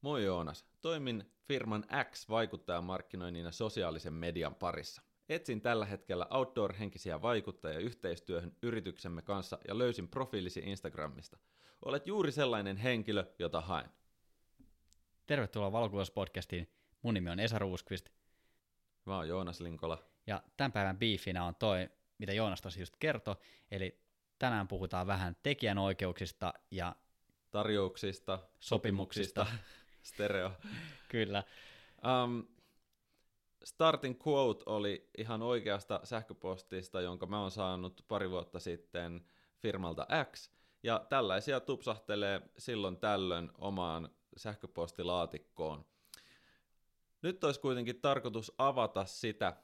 Moi Joonas. Toimin firman X vaikuttajamarkkinoinnin ja sosiaalisen median parissa. Etsin tällä hetkellä outdoor-henkisiä vaikuttajia yhteistyöhön yrityksemme kanssa ja löysin profiilisi Instagramista. Olet juuri sellainen henkilö, jota haen. Tervetuloa Valokuvauspodcastiin. Mun nimi on Esa Ruuskvist Mä oon Joonas Linkola. ja tämän päivän biifinä on toi, mitä Joonas tosi just kertoi. Eli tänään puhutaan vähän tekijänoikeuksista ja Tarjouksista, Sopimuksista. stereo. kyllä, Um, starting quote oli ihan oikeasta sähköpostista, jonka mä oon saanut pari vuotta sitten firmalta X. Ja tällaisia tupsahtelee silloin tällöin omaan sähköpostilaatikkoon. Nyt olisi kuitenkin tarkoitus avata sitä,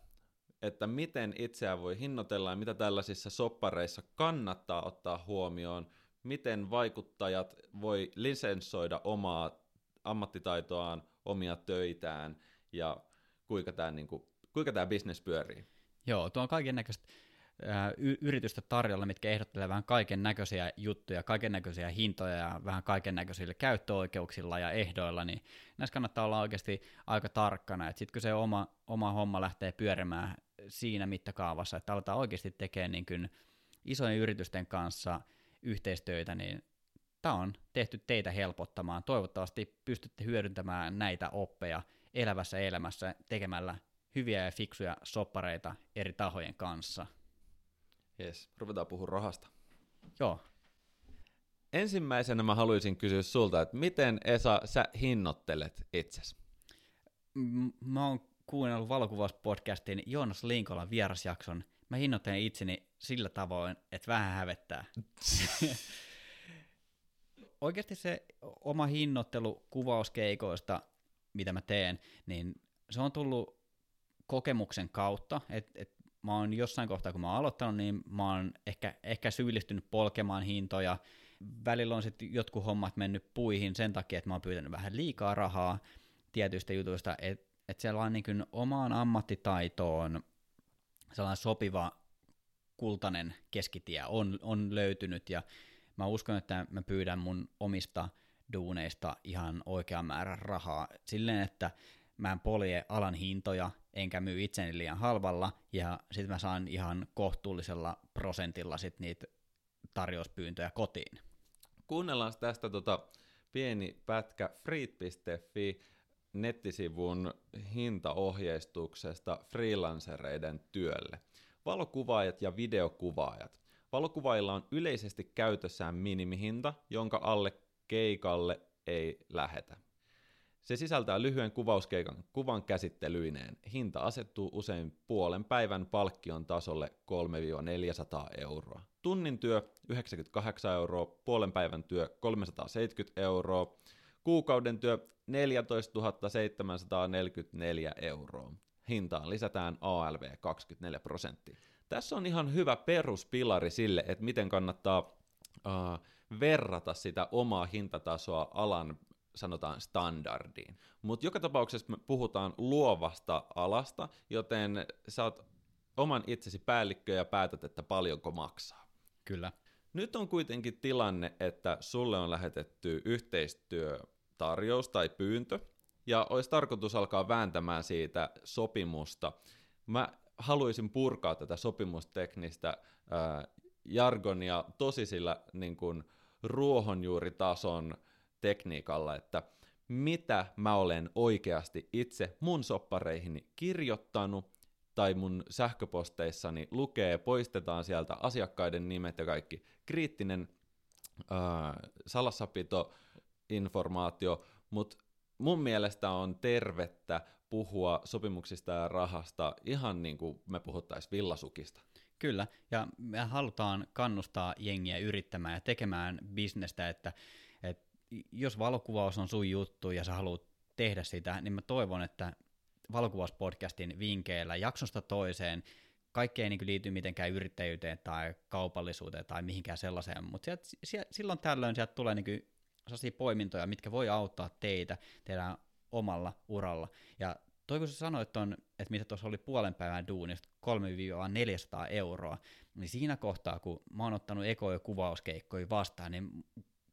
että miten itseään voi hinnoitella ja mitä tällaisissa soppareissa kannattaa ottaa huomioon, miten vaikuttajat voi lisensoida omaa ammattitaitoaan, omia töitään ja kuinka tämä niinku, kuinka tämä business pyörii. joo, tuo on kaiken näköistä y- yritystä tarjolla, mitkä ehdottelee vähän kaiken näköisiä juttuja, kaiken näköisiä hintoja ja vähän kaiken näköisillä käyttöoikeuksilla ja ehdoilla, niin näissä kannattaa olla oikeasti aika tarkkana, että sitten kun se oma, oma homma lähtee pyörimään siinä mittakaavassa, että aletaan oikeasti tekemään niin kuin isojen yritysten kanssa yhteistyötä, niin tämä on tehty teitä helpottamaan. Toivottavasti pystytte hyödyntämään näitä oppeja elävässä elämässä tekemällä hyviä ja fiksuja soppareita eri tahojen kanssa. Yes, ruvetaan puhua rahasta. Joo, Ensimmäisenä mä haluaisin kysyä sulta, että miten Esa sä hinnoittelet itsesi? M- mä oon kuunnellut valokuvauspodcastin Joonas Linkolan vierasjakson. Mä hinnoittelen itseni sillä tavoin, että vähän hävettää. Oikeasti se oma hinnoittelu kuvauskeikoista, mitä mä teen, niin se on tullut kokemuksen kautta, että et mä oon jossain kohtaa, kun mä oon aloittanut, niin mä oon ehkä, ehkä syyllistynyt polkemaan hintoja. Välillä on sitten jotkut hommat mennyt puihin sen takia, että mä oon pyytänyt vähän liikaa rahaa tietyistä jutuista, että et sellainen niin omaan ammattitaitoon sellainen sopiva kultainen keskitie on, on löytynyt ja mä uskon, että mä pyydän mun omista duuneista ihan oikean määrän rahaa silleen, että mä en polje alan hintoja, enkä myy itseni liian halvalla, ja sitten mä saan ihan kohtuullisella prosentilla sit niitä tarjouspyyntöjä kotiin. Kuunnellaan tästä tota pieni pätkä freet.fi nettisivun hintaohjeistuksesta freelancereiden työlle. Valokuvaajat ja videokuvaajat. Valokuvaajilla on yleisesti käytössään minimihinta, jonka alle keikalle ei lähetä. Se sisältää lyhyen kuvauskeikan kuvan käsittelyineen. Hinta asettuu usein puolen päivän palkkion tasolle 3-400 euroa. Tunnin työ 98 euroa, puolen päivän työ 370 euroa, kuukauden työ 14 744 euroa. Hintaan lisätään ALV 24 prosenttia. Tässä on ihan hyvä peruspilari sille, että miten kannattaa uh, verrata sitä omaa hintatasoa alan sanotaan standardiin. Mutta joka tapauksessa me puhutaan luovasta alasta, joten sä oot oman itsesi päällikkö ja päätät, että paljonko maksaa. Kyllä. Nyt on kuitenkin tilanne, että sulle on lähetetty yhteistyötarjous tai pyyntö, ja olisi tarkoitus alkaa vääntämään siitä sopimusta. Mä haluaisin purkaa tätä sopimusteknistä ää, jargonia tosi sillä niin kuin, ruohonjuuritason tekniikalla, että mitä mä olen oikeasti itse mun soppareihini kirjoittanut, tai mun sähköposteissani lukee, poistetaan sieltä asiakkaiden nimet ja kaikki. Kriittinen ää, salassapito, informaatio, mutta mun mielestä on tervettä puhua sopimuksista ja rahasta ihan niin kuin me puhuttaisiin villasukista. Kyllä, ja me halutaan kannustaa jengiä yrittämään ja tekemään bisnestä, että, että jos valokuvaus on sun juttu ja sä haluat tehdä sitä, niin mä toivon, että valokuvauspodcastin vinkeillä jaksosta toiseen kaikki ei niin liity mitenkään yrittäjyyteen tai kaupallisuuteen tai mihinkään sellaiseen, mutta sieltä, sieltä, silloin tällöin sieltä tulee niin sellaisia poimintoja, mitkä voi auttaa teitä teidän omalla uralla. Ja toi kun sä sanoit ton, että mitä tuossa oli puolen päivän duunista, 3-400 euroa, niin siinä kohtaa, kun mä oon ottanut ekoja kuvauskeikkoja vastaan, niin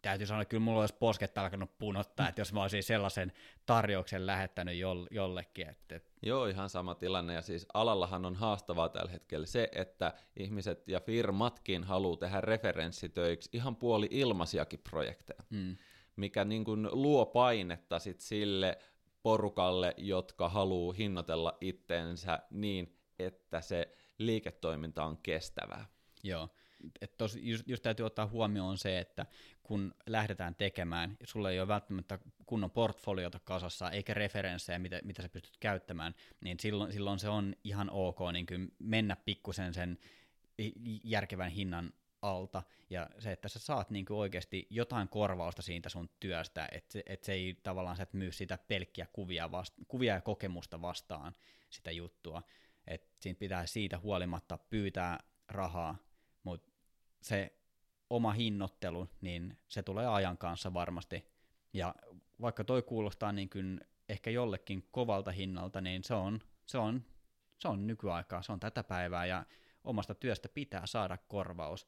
täytyy sanoa, että kyllä mulla olisi posket alkanut punottaa, että jos mä olisin sellaisen tarjouksen lähettänyt jollekin. Että. Joo, ihan sama tilanne, ja siis alallahan on haastavaa tällä hetkellä se, että ihmiset ja firmatkin haluaa tehdä referenssitöiksi ihan puoli ilmaisiakin projekteja, mm. mikä niin kuin luo painetta sit sille porukalle, jotka haluaa hinnoitella itteensä niin, että se liiketoiminta on kestävää. Joo, että tos, just, just täytyy ottaa huomioon se, että kun lähdetään tekemään, sulla ei ole välttämättä kunnon portfoliota kasassa, eikä referenssejä, mitä, mitä sä pystyt käyttämään, niin silloin, silloin se on ihan ok niin kuin mennä pikkusen sen järkevän hinnan alta, ja se, että sä saat niin kuin oikeasti jotain korvausta siitä sun työstä, että et se ei tavallaan sä et myy sitä pelkkiä kuvia, vasta, kuvia ja kokemusta vastaan sitä juttua, että siinä pitää siitä huolimatta pyytää rahaa, mutta se oma hinnoittelu, niin se tulee ajan kanssa varmasti. Ja vaikka toi kuulostaa niin kuin ehkä jollekin kovalta hinnalta, niin se on, se on, se on nykyaikaa, se on tätä päivää ja omasta työstä pitää saada korvaus.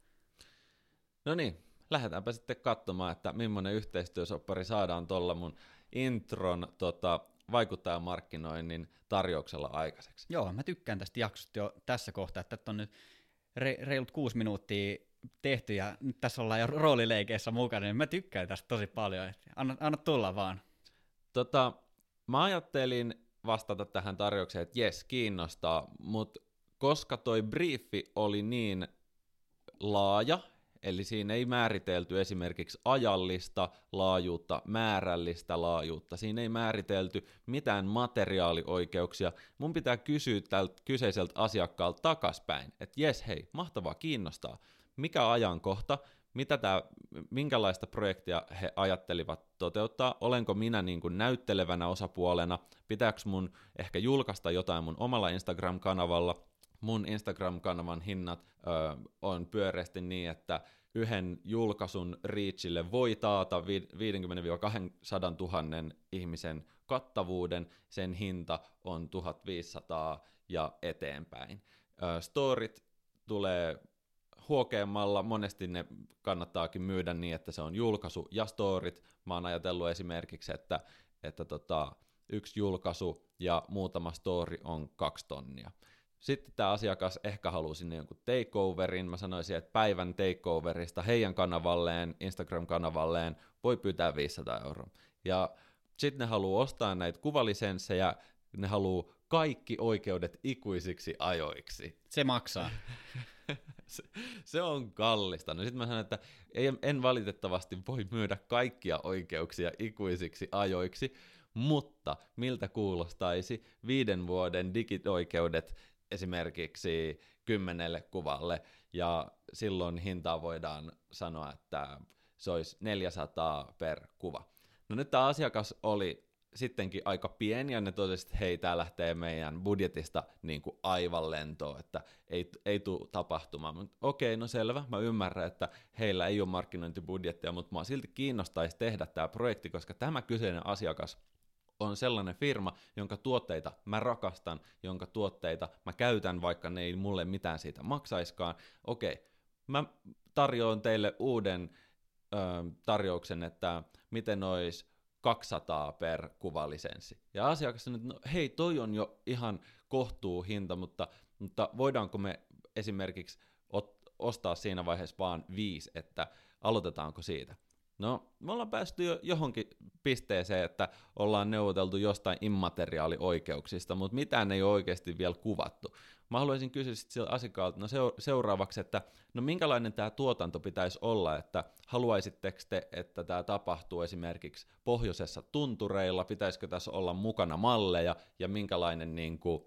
No niin, lähdetäänpä sitten katsomaan, että millainen yhteistyösoppari saadaan tuolla mun intron tota, vaikuttajamarkkinoinnin tarjouksella aikaiseksi. Joo, mä tykkään tästä jaksosta jo tässä kohtaa, että on nyt re- reilut kuusi minuuttia tehty ja nyt tässä ollaan jo roolileikeissä mukana, niin mä tykkään tästä tosi paljon. Anna, anna tulla vaan. Tota, mä ajattelin vastata tähän tarjoukseen, että jes, kiinnostaa, mutta koska toi briefi oli niin laaja, eli siinä ei määritelty esimerkiksi ajallista laajuutta, määrällistä laajuutta, siinä ei määritelty mitään materiaalioikeuksia, mun pitää kysyä tältä kyseiseltä asiakkaalta takaspäin, että jes hei, mahtavaa, kiinnostaa, mikä ajankohta, mitä tää, minkälaista projektia he ajattelivat toteuttaa, olenko minä niin kuin näyttelevänä osapuolena, pitääkö mun ehkä julkaista jotain mun omalla Instagram-kanavalla, mun Instagram-kanavan hinnat ö, on pyöreästi niin, että yhden julkaisun reachille voi taata 50-200 000 ihmisen kattavuuden, sen hinta on 1500 ja eteenpäin. Storit tulee huokeammalla, monesti ne kannattaakin myydä niin, että se on julkaisu ja storit. Mä oon ajatellut esimerkiksi, että, että tota, yksi julkaisu ja muutama story on kaksi tonnia. Sitten tämä asiakas ehkä haluaa sinne jonkun takeoverin. Mä sanoisin, että päivän takeoverista heidän kanavalleen, Instagram-kanavalleen voi pyytää 500 euroa. Ja sitten ne haluaa ostaa näitä kuvalisenssejä, ne haluaa kaikki oikeudet ikuisiksi ajoiksi. Se maksaa. se, se on kallista. No sitten mä sanon, että ei, en valitettavasti voi myydä kaikkia oikeuksia ikuisiksi ajoiksi, mutta miltä kuulostaisi viiden vuoden digitoikeudet esimerkiksi kymmenelle kuvalle, ja silloin hintaa voidaan sanoa, että se olisi 400 per kuva. No nyt tämä asiakas oli sittenkin aika pieni, ja ne totesivat, että hei, tämä lähtee meidän budjetista niin kuin aivan lentoon, että ei, ei tule tapahtumaan. Mutta okei, no selvä, mä ymmärrän, että heillä ei ole markkinointibudjettia, mutta mua silti kiinnostaisi tehdä tämä projekti, koska tämä kyseinen asiakas on sellainen firma, jonka tuotteita mä rakastan, jonka tuotteita mä käytän, vaikka ne ei mulle mitään siitä maksaiskaan. Okei, mä tarjoan teille uuden ö, tarjouksen, että miten olisi 200 per kuvalisenssi. Ja asiakas sanoi, että no, hei, toi on jo ihan kohtuu hinta, mutta, mutta voidaanko me esimerkiksi ot, ostaa siinä vaiheessa vaan viisi, että aloitetaanko siitä? No, me ollaan päästy jo johonkin pisteeseen, että ollaan neuvoteltu jostain immateriaalioikeuksista, mutta mitään ei ole oikeasti vielä kuvattu. Mä haluaisin kysyä sitten asiakkaalta no seuraavaksi, että no minkälainen tämä tuotanto pitäisi olla, että haluaisitteko te, että tämä tapahtuu esimerkiksi pohjoisessa tuntureilla, pitäisikö tässä olla mukana malleja ja minkälainen niin kuin,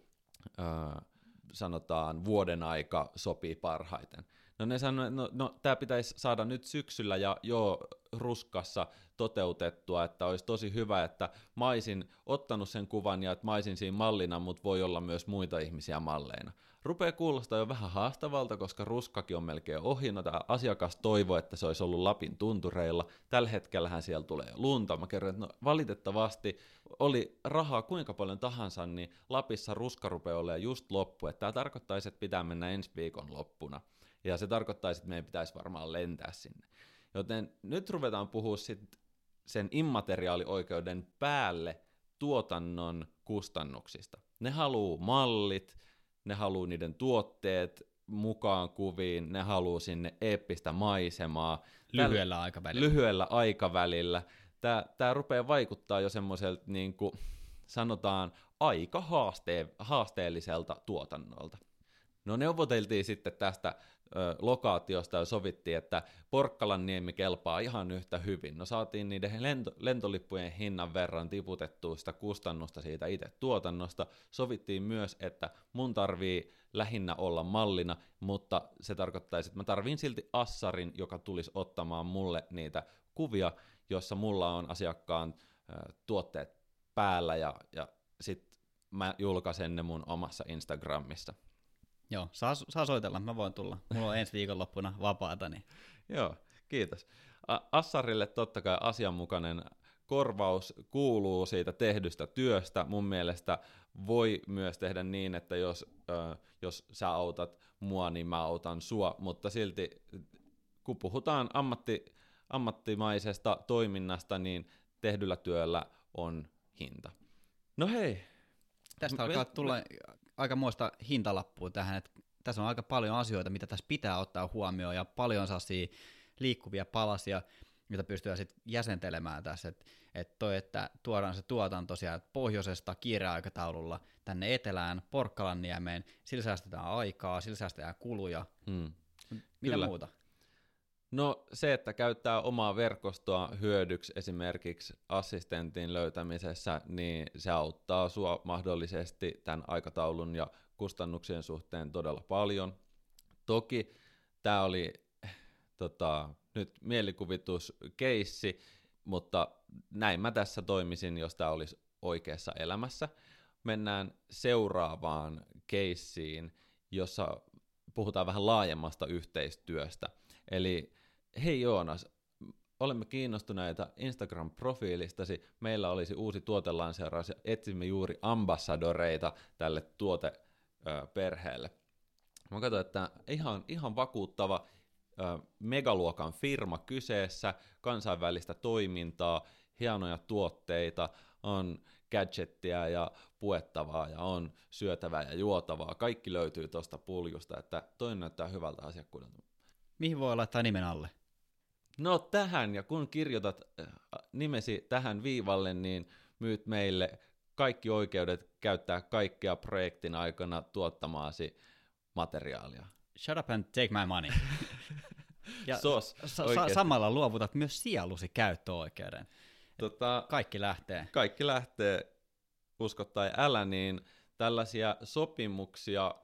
äh, sanotaan vuoden aika sopii parhaiten. No ne sanoivat, että no, no tämä pitäisi saada nyt syksyllä ja jo ruskassa toteutettua, että olisi tosi hyvä, että mä olisin ottanut sen kuvan ja että mä olisin siinä mallina, mutta voi olla myös muita ihmisiä malleina. Rupeaa kuulostaa jo vähän haastavalta, koska ruskakin on melkein ohi. No tämä asiakas toivoo, että se olisi ollut Lapin tuntureilla. Tällä hetkellähän siellä tulee lunta. Mä kerron, että no, valitettavasti oli rahaa kuinka paljon tahansa, niin Lapissa ruska rupeaa olemaan just loppu. Että tämä tarkoittaisi, että pitää mennä ensi viikon loppuna. Ja se tarkoittaisi, että meidän pitäisi varmaan lentää sinne. Joten nyt ruvetaan puhua sit sen immateriaalioikeuden päälle tuotannon kustannuksista. Ne haluaa mallit, ne haluaa niiden tuotteet mukaan kuviin, ne haluaa sinne eeppistä maisemaa. Lyhyellä Täl- aikavälillä. Lyhyellä aikavälillä. Tämä, tämä rupeaa vaikuttaa jo semmoiselta, niin kuin sanotaan, aika haaste- haasteelliselta tuotannolta. No neuvoteltiin sitten tästä lokaatiosta ja sovittiin, että Porkkalan niemi kelpaa ihan yhtä hyvin. No saatiin niiden lento, lentolippujen hinnan verran tiputettua sitä kustannusta siitä itse tuotannosta. Sovittiin myös, että mun tarvii lähinnä olla mallina, mutta se tarkoittaisi, että mä tarviin silti assarin, joka tulisi ottamaan mulle niitä kuvia, jossa mulla on asiakkaan ö, tuotteet päällä ja, ja sitten mä julkaisen ne mun omassa Instagramissa. Joo, saa, saa soitella, mä voin tulla. Mulla on ensi viikonloppuna vapaata. Niin. Joo, kiitos. Assarille totta kai asianmukainen korvaus kuuluu siitä tehdystä työstä. Mun mielestä voi myös tehdä niin, että jos, ö, jos sä autat mua, niin mä autan sua, mutta silti kun puhutaan ammatti, ammattimaisesta toiminnasta, niin tehdyllä työllä on hinta. No hei. Tästä alkaa tulla aika muista hintalappua tähän, että tässä on aika paljon asioita, mitä tässä pitää ottaa huomioon, ja paljon sellaisia liikkuvia palasia, joita pystyy sitten jäsentelemään tässä, että et toi, että tuodaan se tuotanto sieltä pohjoisesta kiireaikataululla tänne etelään, Porkkalanniemeen, sillä säästetään aikaa, sillä säästetään kuluja, Hmm. mitä Kyllä. muuta? No se, että käyttää omaa verkostoa hyödyksi esimerkiksi assistentin löytämisessä, niin se auttaa sua mahdollisesti tämän aikataulun ja kustannuksien suhteen todella paljon. Toki tämä oli tota, nyt mielikuvituskeissi, mutta näin mä tässä toimisin, jos tämä olisi oikeassa elämässä. Mennään seuraavaan keissiin, jossa puhutaan vähän laajemmasta yhteistyöstä. Eli hei Joonas, olemme kiinnostuneita Instagram-profiilistasi. Meillä olisi uusi tuotelanseeraus ja etsimme juuri ambassadoreita tälle tuoteperheelle. Mä katsoin, että ihan, ihan vakuuttava megaluokan firma kyseessä, kansainvälistä toimintaa, hienoja tuotteita, on gadgettia ja puettavaa ja on syötävää ja juotavaa. Kaikki löytyy tuosta puljusta, että toi näyttää hyvältä asiakkuudelta. Mihin voi laittaa nimen alle? No tähän, ja kun kirjoitat äh, nimesi tähän viivalle, niin myyt meille kaikki oikeudet käyttää kaikkea projektin aikana tuottamaasi materiaalia. Shut up and take my money. ja Sos, sa- samalla luovutat myös sielusi käyttöoikeuden. Tota, Kaikki lähtee. kaikki lähtee, usko tai älä, niin tällaisia sopimuksia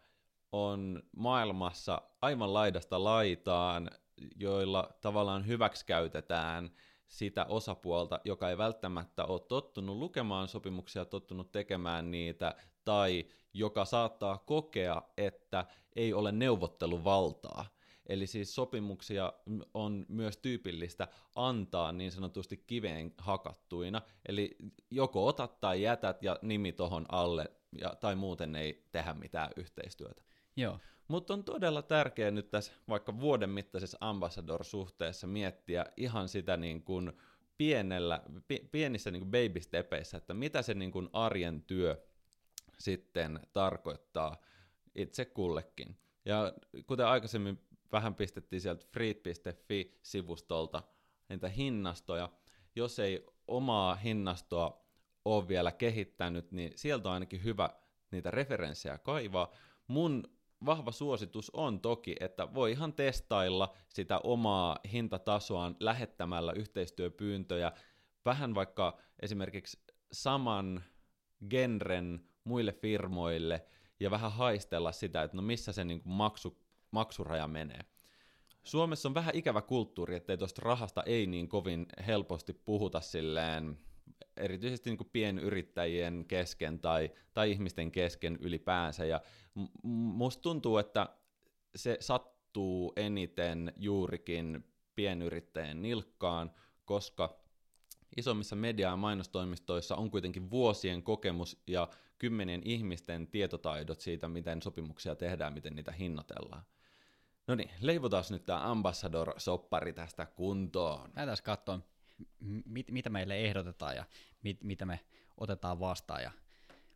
on maailmassa aivan laidasta laitaan, joilla tavallaan hyväksikäytetään sitä osapuolta, joka ei välttämättä ole tottunut lukemaan sopimuksia, tottunut tekemään niitä, tai joka saattaa kokea, että ei ole neuvotteluvaltaa. Eli siis sopimuksia on myös tyypillistä antaa niin sanotusti kiveen hakattuina, eli joko otat tai jätät ja nimi tohon alle, ja, tai muuten ei tehdä mitään yhteistyötä. Joo. Mutta on todella tärkeää nyt tässä vaikka vuoden mittaisessa ambassador-suhteessa miettiä ihan sitä niin kuin pienellä, pi, pienissä niin kuin baby stepeissä, että mitä se niin kuin arjen työ sitten tarkoittaa itse kullekin. Ja kuten aikaisemmin vähän pistettiin sieltä free.fi-sivustolta niitä hinnastoja, jos ei omaa hinnastoa ole vielä kehittänyt, niin sieltä on ainakin hyvä niitä referenssejä kaivaa. Mun vahva suositus on toki, että voi ihan testailla sitä omaa hintatasoaan lähettämällä yhteistyöpyyntöjä vähän vaikka esimerkiksi saman genren muille firmoille ja vähän haistella sitä, että no missä se niin maksu, maksuraja menee. Suomessa on vähän ikävä kulttuuri, ettei tuosta rahasta ei niin kovin helposti puhuta silleen, erityisesti niin kuin pienyrittäjien kesken tai, tai ihmisten kesken ylipäänsä. Ja musta tuntuu, että se sattuu eniten juurikin pienyrittäjien nilkkaan, koska isommissa media- ja mainostoimistoissa on kuitenkin vuosien kokemus ja kymmenien ihmisten tietotaidot siitä, miten sopimuksia tehdään, miten niitä hinnoitellaan. No niin, leivotaan nyt tämä Ambassador-soppari tästä kuntoon. Lähdetään katsoa, mit, mitä meille ehdotetaan ja mit, mitä me otetaan vastaan ja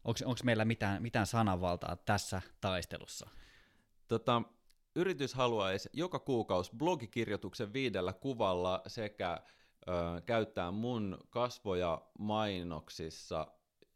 onko meillä mitään, mitään sananvaltaa tässä taistelussa? Tota, yritys haluaisi joka kuukausi blogikirjoituksen viidellä kuvalla sekä ö, käyttää mun kasvoja mainoksissa,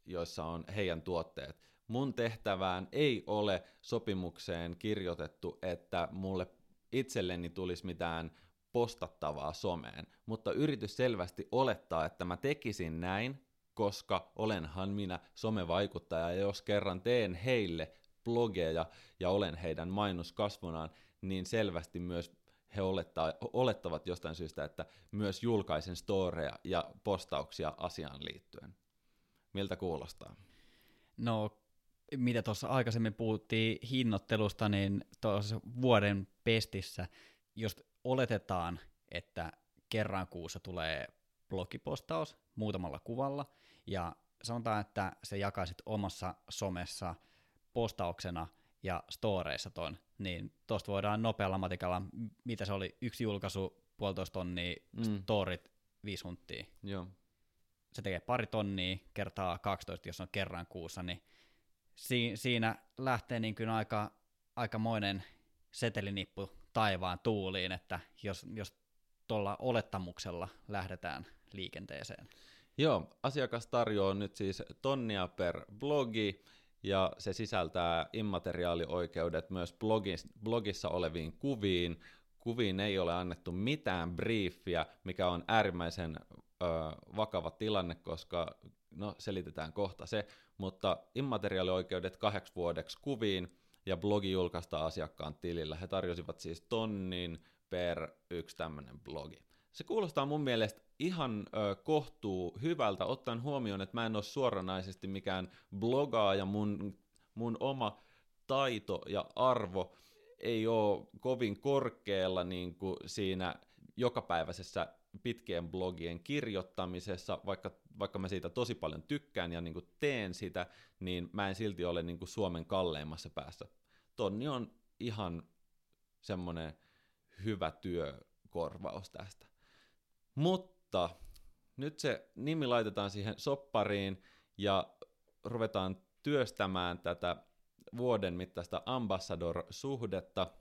joissa on heidän tuotteet. Mun tehtävään ei ole sopimukseen kirjoitettu, että mulle itselleni tulisi mitään postattavaa someen, mutta yritys selvästi olettaa, että mä tekisin näin, koska olenhan minä somevaikuttaja, ja jos kerran teen heille blogeja ja olen heidän mainoskasvunaan, niin selvästi myös he olettaa, olettavat jostain syystä, että myös julkaisen storeja ja postauksia asiaan liittyen. Miltä kuulostaa? No, mitä tuossa aikaisemmin puhuttiin hinnoittelusta, niin tuossa vuoden pestissä, jos oletetaan, että kerran kuussa tulee blogipostaus muutamalla kuvalla, ja sanotaan, että se jakaisit omassa somessa postauksena ja storeissa ton, niin tuosta voidaan nopealla matikalla, mitä se oli, yksi julkaisu, puolitoista tonnia, mm. storit, viisi hunttia. Joo. Se tekee pari tonnia kertaa 12, jos on kerran kuussa, niin si- siinä lähtee niin kuin aika, aikamoinen setelinippu taivaan tuuliin, että jos, jos tuolla olettamuksella lähdetään liikenteeseen. Joo, asiakas tarjoaa nyt siis tonnia per blogi, ja se sisältää immateriaalioikeudet myös blogis, blogissa oleviin kuviin. Kuviin ei ole annettu mitään briefiä, mikä on äärimmäisen ö, vakava tilanne, koska, no selitetään kohta se, mutta immateriaalioikeudet kahdeksi vuodeksi kuviin, ja blogi julkaista asiakkaan tilillä. He tarjosivat siis tonnin per yksi tämmöinen blogi. Se kuulostaa mun mielestä ihan ö, kohtuu hyvältä, ottaen huomioon, että mä en ole suoranaisesti mikään blogaaja, mun, mun oma taito ja arvo ei ole kovin korkealla niin kuin siinä jokapäiväisessä pitkien blogien kirjoittamisessa, vaikka, vaikka mä siitä tosi paljon tykkään ja niin kuin teen sitä, niin mä en silti ole niin kuin Suomen kalleimmassa päässä. Tonni on ihan semmoinen hyvä työkorvaus tästä. Mutta nyt se nimi laitetaan siihen soppariin ja ruvetaan työstämään tätä vuoden mittaista ambassador-suhdetta.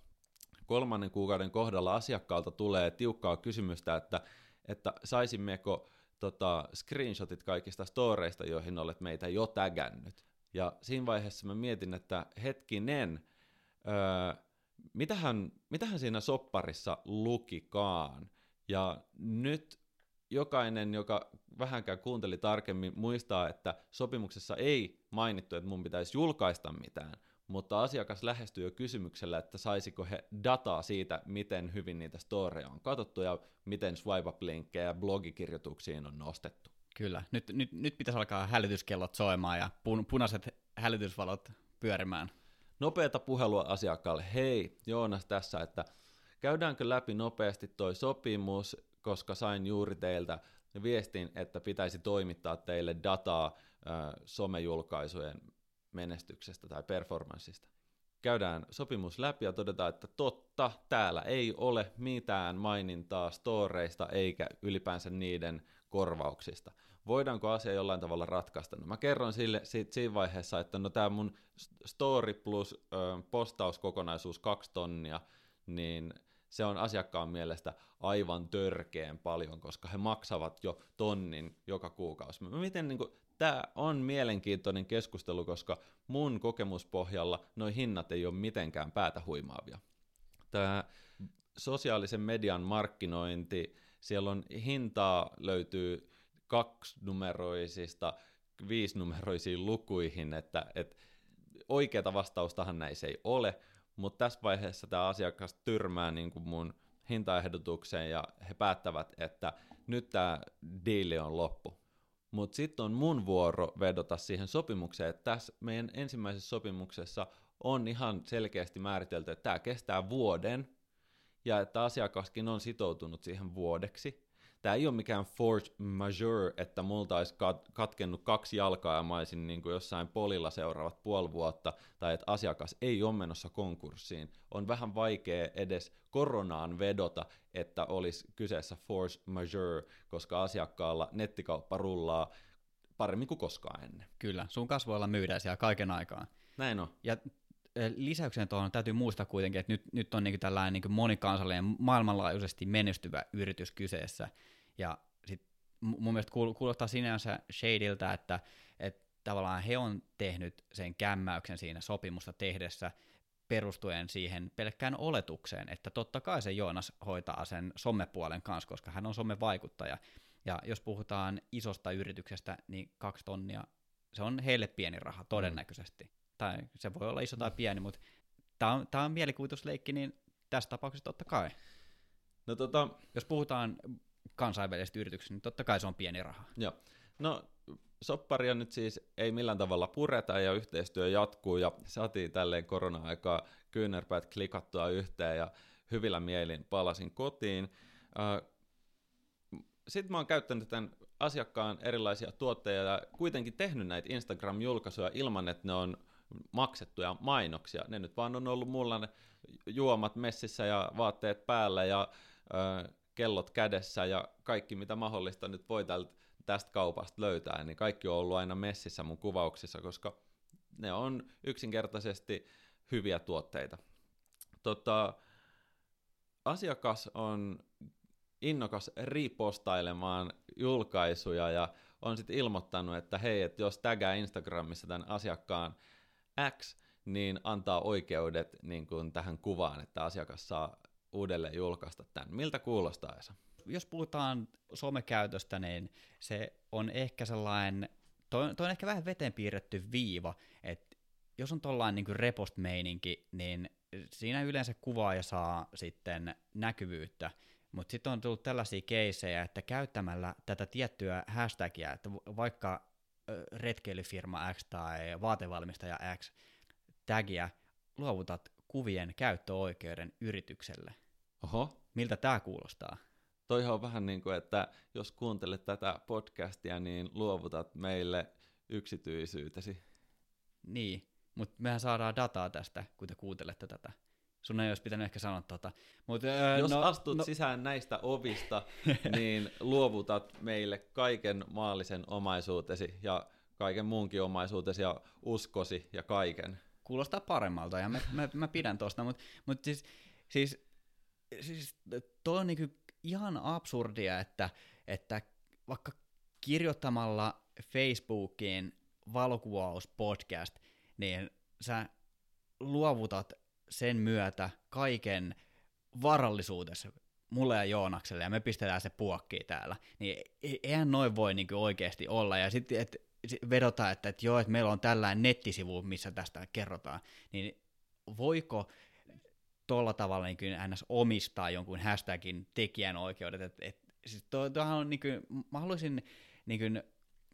Kolmannen kuukauden kohdalla asiakkaalta tulee tiukkaa kysymystä, että, että saisimmeko tota, screenshotit kaikista storeista, joihin olet meitä jo tägännyt. Ja siinä vaiheessa mä mietin, että hetkinen, öö, mitähän, mitähän siinä sopparissa lukikaan. Ja nyt jokainen, joka vähänkään kuunteli tarkemmin, muistaa, että sopimuksessa ei mainittu, että mun pitäisi julkaista mitään, mutta asiakas lähestyy jo kysymyksellä, että saisiko he dataa siitä, miten hyvin niitä storeja on katsottu ja miten swipe-up-linkkejä ja blogikirjoituksiin on nostettu. Kyllä, nyt, nyt, nyt pitäisi alkaa hälytyskellot soimaan ja pun, punaiset hälytysvalot pyörimään. Nopeata puhelua asiakkaalle. Hei, Joonas tässä, että käydäänkö läpi nopeasti toi sopimus, koska sain juuri teiltä viestin, että pitäisi toimittaa teille dataa somejulkaisujen menestyksestä tai performanssista. Käydään sopimus läpi ja todetaan, että totta, täällä ei ole mitään mainintaa storeista eikä ylipäänsä niiden korvauksista. Voidaanko asia jollain tavalla ratkaista? No mä kerron sille siitä, siinä vaiheessa, että no tämä mun story plus ö, postauskokonaisuus kaksi tonnia, niin se on asiakkaan mielestä aivan törkeen paljon, koska he maksavat jo tonnin joka kuukausi. Miten niin kuin, tämä on mielenkiintoinen keskustelu, koska mun kokemuspohjalla noin hinnat ei ole mitenkään päätä huimaavia. Tämä sosiaalisen median markkinointi, siellä on hintaa löytyy kaksinumeroisista viisinumeroisiin lukuihin, että, että oikeata vastaustahan näissä ei ole, mutta tässä vaiheessa tämä asiakas tyrmää niin kuin mun hintaehdotukseen ja he päättävät, että nyt tämä diili on loppu. Mutta sitten on mun vuoro vedota siihen sopimukseen, että tässä meidän ensimmäisessä sopimuksessa on ihan selkeästi määritelty, että tämä kestää vuoden ja että asiakaskin on sitoutunut siihen vuodeksi. Tämä ei ole mikään force majeure, että multa olisi kat- katkennut kaksi jalkaa ja mä olisin niin kuin jossain polilla seuraavat puoli vuotta, tai että asiakas ei ole menossa konkurssiin. On vähän vaikea edes koronaan vedota, että olisi kyseessä force majeure, koska asiakkaalla nettikauppa rullaa paremmin kuin koskaan ennen. Kyllä, sun kasvoilla myydään siellä kaiken aikaa. Näin on. Ja lisäyksen tuohon täytyy muistaa kuitenkin, että nyt, nyt on niin tällainen niin monikansallinen, maailmanlaajuisesti menestyvä yritys kyseessä. Ja sit mun mielestä kuulostaa sinänsä Shadiltä, että, että tavallaan he on tehnyt sen kämmäyksen siinä sopimusta tehdessä perustuen siihen pelkkään oletukseen, että totta kai se Joonas hoitaa sen somepuolen kanssa, koska hän on somevaikuttaja. Ja jos puhutaan isosta yrityksestä, niin kaksi tonnia, se on heille pieni raha todennäköisesti. Mm. Tai se voi olla iso tai pieni, mutta tämä on, tää on mielikuvitusleikki, niin tässä tapauksessa totta kai. No, tota... Jos puhutaan kansainvälisestä yrityksestä, niin totta kai se on pieni raha. Joo. No, sopparia nyt siis ei millään tavalla pureta ja yhteistyö jatkuu ja saatiin tälleen korona-aikaa kyynärpäät klikattua yhteen ja hyvillä mielin palasin kotiin. Sitten mä oon käyttänyt tämän asiakkaan erilaisia tuotteita ja kuitenkin tehnyt näitä Instagram-julkaisuja ilman, että ne on maksettuja mainoksia. Ne nyt vaan on ollut mulla ne juomat messissä ja vaatteet päällä ja ö, kellot kädessä ja kaikki mitä mahdollista nyt voi tältä, tästä kaupasta löytää, niin kaikki on ollut aina messissä mun kuvauksissa, koska ne on yksinkertaisesti hyviä tuotteita. Tota, asiakas on innokas ripostailemaan julkaisuja ja on sitten ilmoittanut, että hei, että jos tägää Instagramissa tämän asiakkaan X, niin antaa oikeudet niin kuin tähän kuvaan, että asiakas saa uudelleen julkaista tämän. Miltä kuulostaa, Esa? Jos puhutaan somekäytöstä, niin se on ehkä sellainen, toi, toi on ehkä vähän veteen piirretty viiva, että jos on tuollainen niin repost-meininki, niin siinä yleensä kuvaaja saa sitten näkyvyyttä, mutta sitten on tullut tällaisia keisejä, että käyttämällä tätä tiettyä hashtagia, että vaikka retkeilyfirma X tai vaatevalmistaja X tagia luovutat kuvien käyttöoikeuden yritykselle. Oho. Miltä tämä kuulostaa? Toihan on vähän niin kuin, että jos kuuntelet tätä podcastia, niin luovutat meille yksityisyytesi. Niin, mutta mehän saadaan dataa tästä, kun te kuuntelette tätä. Sun ei olisi pitänyt ehkä sanoa tota. Mut, öö, Jos no, astut no... sisään näistä ovista, niin luovutat meille kaiken maallisen omaisuutesi ja kaiken muunkin omaisuutesi ja uskosi ja kaiken. Kuulostaa paremmalta ja mä, mä, mä pidän tosta, mutta mut siis, siis, siis toi on niinku ihan absurdia, että, että vaikka kirjoittamalla Facebookiin valokuvauspodcast, niin sä luovutat sen myötä kaiken varallisuudessa mulle ja Joonakselle, ja me pistetään se puokki täällä, niin e-, eihän noin voi niin oikeasti olla. Ja sitten et, vedota, että, että joo, että meillä on tällainen nettisivu, missä tästä kerrotaan, niin voiko tuolla tavalla niin kuin ns. omistaa jonkun hashtagin tekijänoikeudet, että et, siis tuohan on niin kuin, mä haluaisin niin kuin,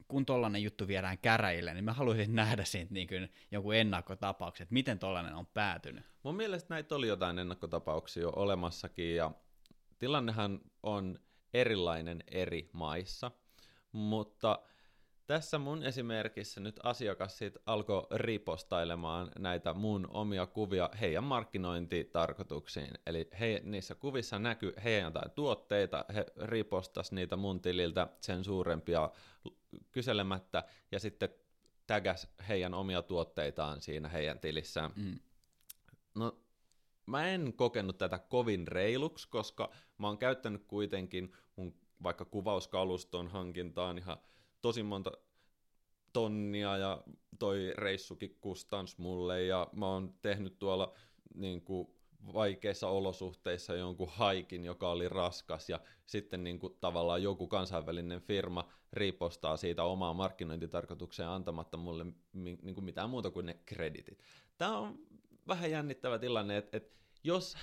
kun tollainen juttu viedään käräjille, niin mä haluaisin nähdä siitä niin kuin jonkun ennakkotapauksen, että miten tollainen on päätynyt. Mun mielestä näitä oli jotain ennakkotapauksia jo olemassakin, ja tilannehan on erilainen eri maissa, mutta tässä mun esimerkissä nyt asiakas sit alkoi ripostailemaan näitä mun omia kuvia heidän markkinointitarkoituksiin. Eli he, niissä kuvissa näkyy heidän jotain tuotteita, he ripostas niitä mun tililtä sen suurempia kyselemättä, ja sitten tägäs heidän omia tuotteitaan siinä heidän tilissään. Mm. No, mä en kokenut tätä kovin reiluksi, koska mä oon käyttänyt kuitenkin mun vaikka kuvauskaluston hankintaan ihan tosi monta tonnia ja toi reissukin kustans mulle ja mä oon tehnyt tuolla niin kuin, vaikeissa olosuhteissa jonkun haikin, joka oli raskas ja sitten niin kuin, tavallaan joku kansainvälinen firma riipostaa siitä omaa markkinointitarkoitukseen antamatta mulle niin kuin mitään muuta kuin ne kreditit. Tämä on vähän jännittävä tilanne, että, että jos,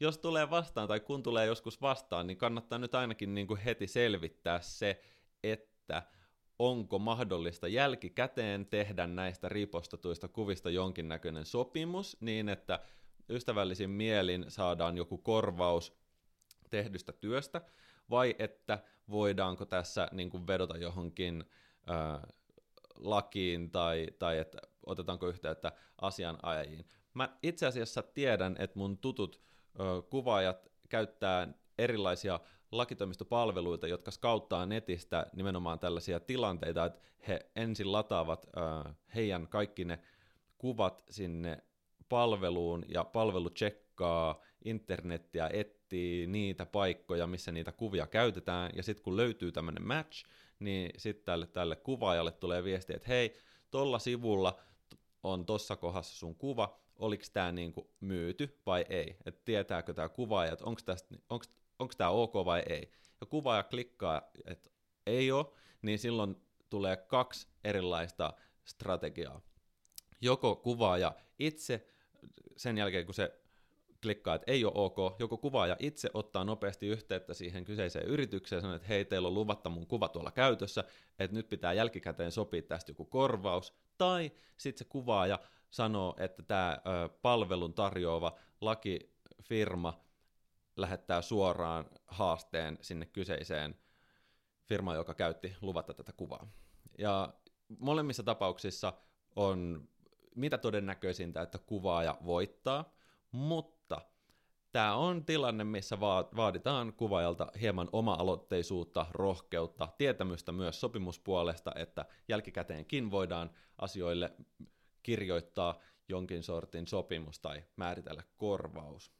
jos tulee vastaan tai kun tulee joskus vastaan, niin kannattaa nyt ainakin niin kuin heti selvittää se, että onko mahdollista jälkikäteen tehdä näistä ripostatuista kuvista jonkinnäköinen sopimus niin, että ystävällisin mielin saadaan joku korvaus tehdystä työstä, vai että voidaanko tässä niin kuin vedota johonkin ää, lakiin tai, tai että otetaanko yhteyttä asianajajiin. Mä itse asiassa tiedän, että mun tutut ö, kuvaajat käyttää erilaisia lakitoimistopalveluita, jotka skauttaa netistä nimenomaan tällaisia tilanteita, että he ensin lataavat ö, heidän kaikki ne kuvat sinne palveluun ja palvelu tsekkaa internettiä, etsii niitä paikkoja, missä niitä kuvia käytetään, ja sitten kun löytyy tämmöinen match, niin sitten tälle, tälle kuvaajalle tulee viesti, että hei, tuolla sivulla on tuossa kohdassa sun kuva, oliko tämä niinku myyty vai ei, että tietääkö tämä kuvaaja, että onko tämä ok vai ei. Ja kuvaaja klikkaa, että ei ole, niin silloin tulee kaksi erilaista strategiaa. Joko kuvaaja itse sen jälkeen, kun se klikkaa, että ei ole ok, joko kuvaaja itse ottaa nopeasti yhteyttä siihen kyseiseen yritykseen ja sanoo, että hei, teillä on luvatta mun kuva tuolla käytössä, että nyt pitää jälkikäteen sopia tästä joku korvaus, tai sitten se kuvaaja sanoo, että tämä palvelun tarjoava lakifirma lähettää suoraan haasteen sinne kyseiseen firmaan, joka käytti luvatta tätä kuvaa. Ja molemmissa tapauksissa on mitä todennäköisintä, että kuvaaja voittaa, mutta tämä on tilanne, missä vaaditaan kuvaajalta hieman oma-aloitteisuutta, rohkeutta, tietämystä myös sopimuspuolesta, että jälkikäteenkin voidaan asioille kirjoittaa jonkin sortin sopimus tai määritellä korvaus.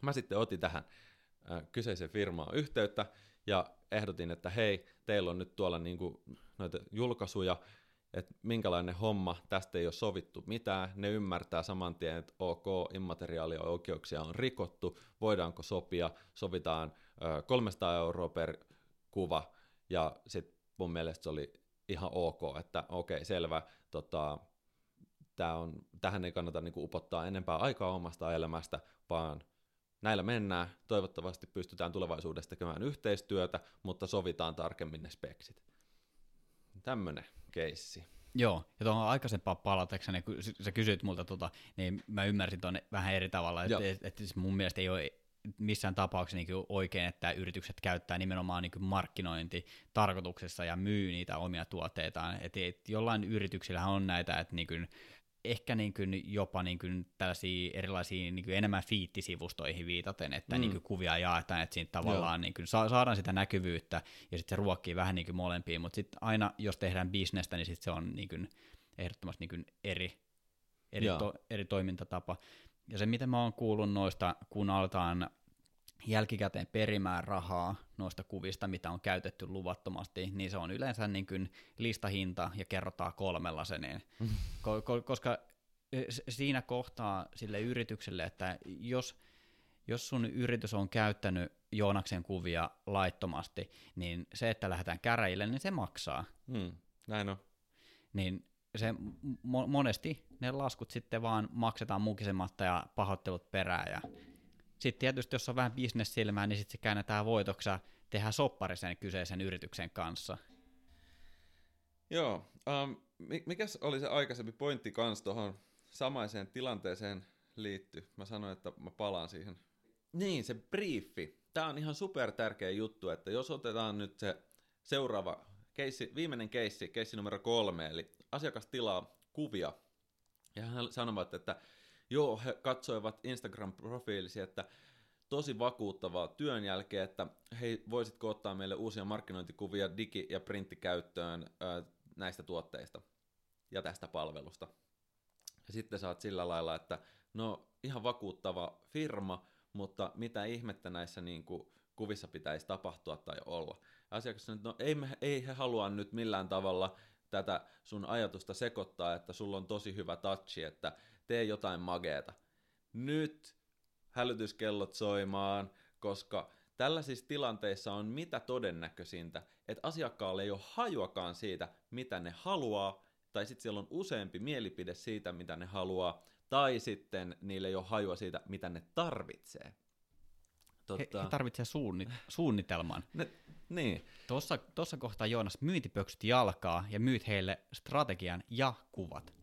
Mä sitten otin tähän kyseisen firmaan yhteyttä ja ehdotin, että hei, teillä on nyt tuolla niinku noita julkaisuja, että minkälainen homma, tästä ei ole sovittu mitään, ne ymmärtää saman tien, että ok, immateriaalia oikeuksia on rikottu, voidaanko sopia, sovitaan ö, 300 euroa per kuva, ja sitten mun mielestä se oli ihan ok, että okei, okay, selvä, tota, tää on, tähän ei kannata niinku upottaa enempää aikaa omasta elämästä, vaan näillä mennään, toivottavasti pystytään tulevaisuudessa tekemään yhteistyötä, mutta sovitaan tarkemmin ne speksit. Tämmönen keissi. Joo, ja tuohon aikaisempaan palatakseni, kun sä kysyit multa tota, niin mä ymmärsin tuonne vähän eri tavalla, että et, et, et mun mielestä ei ole missään tapauksessa niin oikein, että yritykset käyttää nimenomaan niin markkinointi tarkoituksessa ja myy niitä omia tuotteitaan. Et, et jollain yrityksillä on näitä, että niin kuin ehkä niin kuin jopa niin kuin tällaisia erilaisia niin kuin enemmän fiittisivustoihin viitaten, että mm. niin kuin kuvia jaetaan, että siinä tavallaan niin kuin saadaan sitä näkyvyyttä ja sitten se ruokkii vähän niin kuin molempiin, mutta sitten aina jos tehdään bisnestä, niin sitten se on niin kuin ehdottomasti niin kuin eri, eri, to, eri toimintatapa. Ja se, mitä mä oon kuullut noista, kun aletaan jälkikäteen perimään rahaa noista kuvista, mitä on käytetty luvattomasti, niin se on yleensä niin kuin listahinta ja kerrotaan kolmella sen, niin, ko- ko- koska e, siinä kohtaa sille yritykselle, että jos, jos sun yritys on käyttänyt Joonaksen kuvia laittomasti, niin se, että lähdetään käräjille, niin se maksaa. Hmm, näin on. Niin se mo- monesti ne laskut sitten vaan maksetaan mukisematta ja pahoittelut perään ja sitten tietysti, jos on vähän bisnessilmää, niin sitten se käännetään voitoksa tehdä soppari sen kyseisen yrityksen kanssa. Joo, um, mikäs oli se aikaisempi pointti kanssa tuohon samaiseen tilanteeseen liitty? Mä sanoin, että mä palaan siihen. Niin, se briefi. Tämä on ihan super tärkeä juttu, että jos otetaan nyt se seuraava keissi, viimeinen keissi, keissi numero kolme, eli asiakas tilaa kuvia, ja hän sanovat, että Joo, he katsoivat Instagram-profiilisi, että tosi vakuuttavaa työn jälkeen, että hei, voisitko ottaa meille uusia markkinointikuvia digi- ja printtikäyttöön ö, näistä tuotteista ja tästä palvelusta. Ja sitten saat sillä lailla, että no ihan vakuuttava firma, mutta mitä ihmettä näissä niin kuin, kuvissa pitäisi tapahtua tai olla. Asiakas sanoo, että no ei, me, ei he halua nyt millään tavalla tätä sun ajatusta sekoittaa, että sulla on tosi hyvä touchi, että tee jotain mageeta. Nyt hälytyskellot soimaan, koska tällaisissa tilanteissa on mitä todennäköisintä, että asiakkaalle ei ole hajuakaan siitä, mitä ne haluaa, tai sitten siellä on useampi mielipide siitä, mitä ne haluaa, tai sitten niille ei ole hajua siitä, mitä ne tarvitsee. Totta... He, he tarvitsee suunni, suunnitelman. Ne, niin. Tuossa, tuossa kohtaa Joonas myyntipöksyt jalkaa ja myyt heille strategian ja kuvat.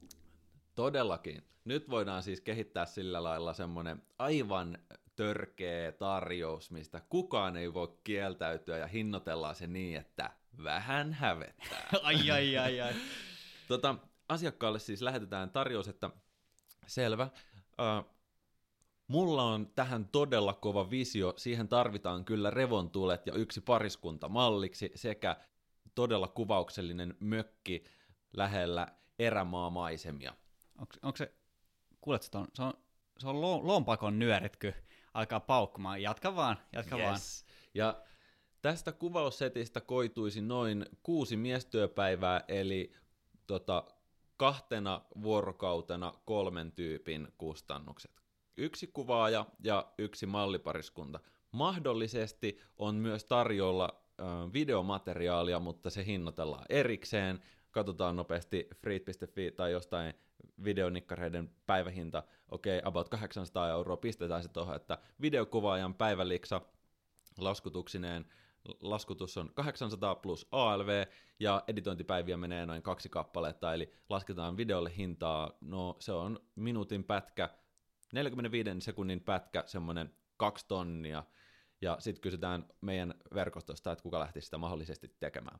Todellakin. Nyt voidaan siis kehittää sillä lailla semmoinen aivan törkeä tarjous, mistä kukaan ei voi kieltäytyä ja hinnoitellaan se niin, että vähän hävettää. ai, ai, ai, ai. tota, asiakkaalle siis lähetetään tarjous, että selvä, uh, mulla on tähän todella kova visio, siihen tarvitaan kyllä revontulet ja yksi pariskunta malliksi sekä todella kuvauksellinen mökki lähellä erämaamaisemia. Onko se, kuuletko ton, se on, se on lompakon nyöritkö, alkaa paukkumaan, jatka vaan, jatka yes. vaan. Ja tästä kuvaussetistä koituisi noin kuusi miestyöpäivää, eli tota, kahtena vuorokautena kolmen tyypin kustannukset. Yksi kuvaaja ja yksi mallipariskunta. Mahdollisesti on myös tarjolla ö, videomateriaalia, mutta se hinnoitellaan erikseen. Katsotaan nopeasti free.fi tai jostain videonikkareiden päivähinta, okei, okay, about 800 euroa, pistetään se tuohon, että videokuvaajan päiväliksa laskutuksineen laskutus on 800 plus ALV, ja editointipäiviä menee noin kaksi kappaletta, eli lasketaan videolle hintaa, no se on minuutin pätkä, 45 sekunnin pätkä, semmoinen kaksi tonnia, ja sitten kysytään meidän verkostosta, että kuka lähtisi sitä mahdollisesti tekemään.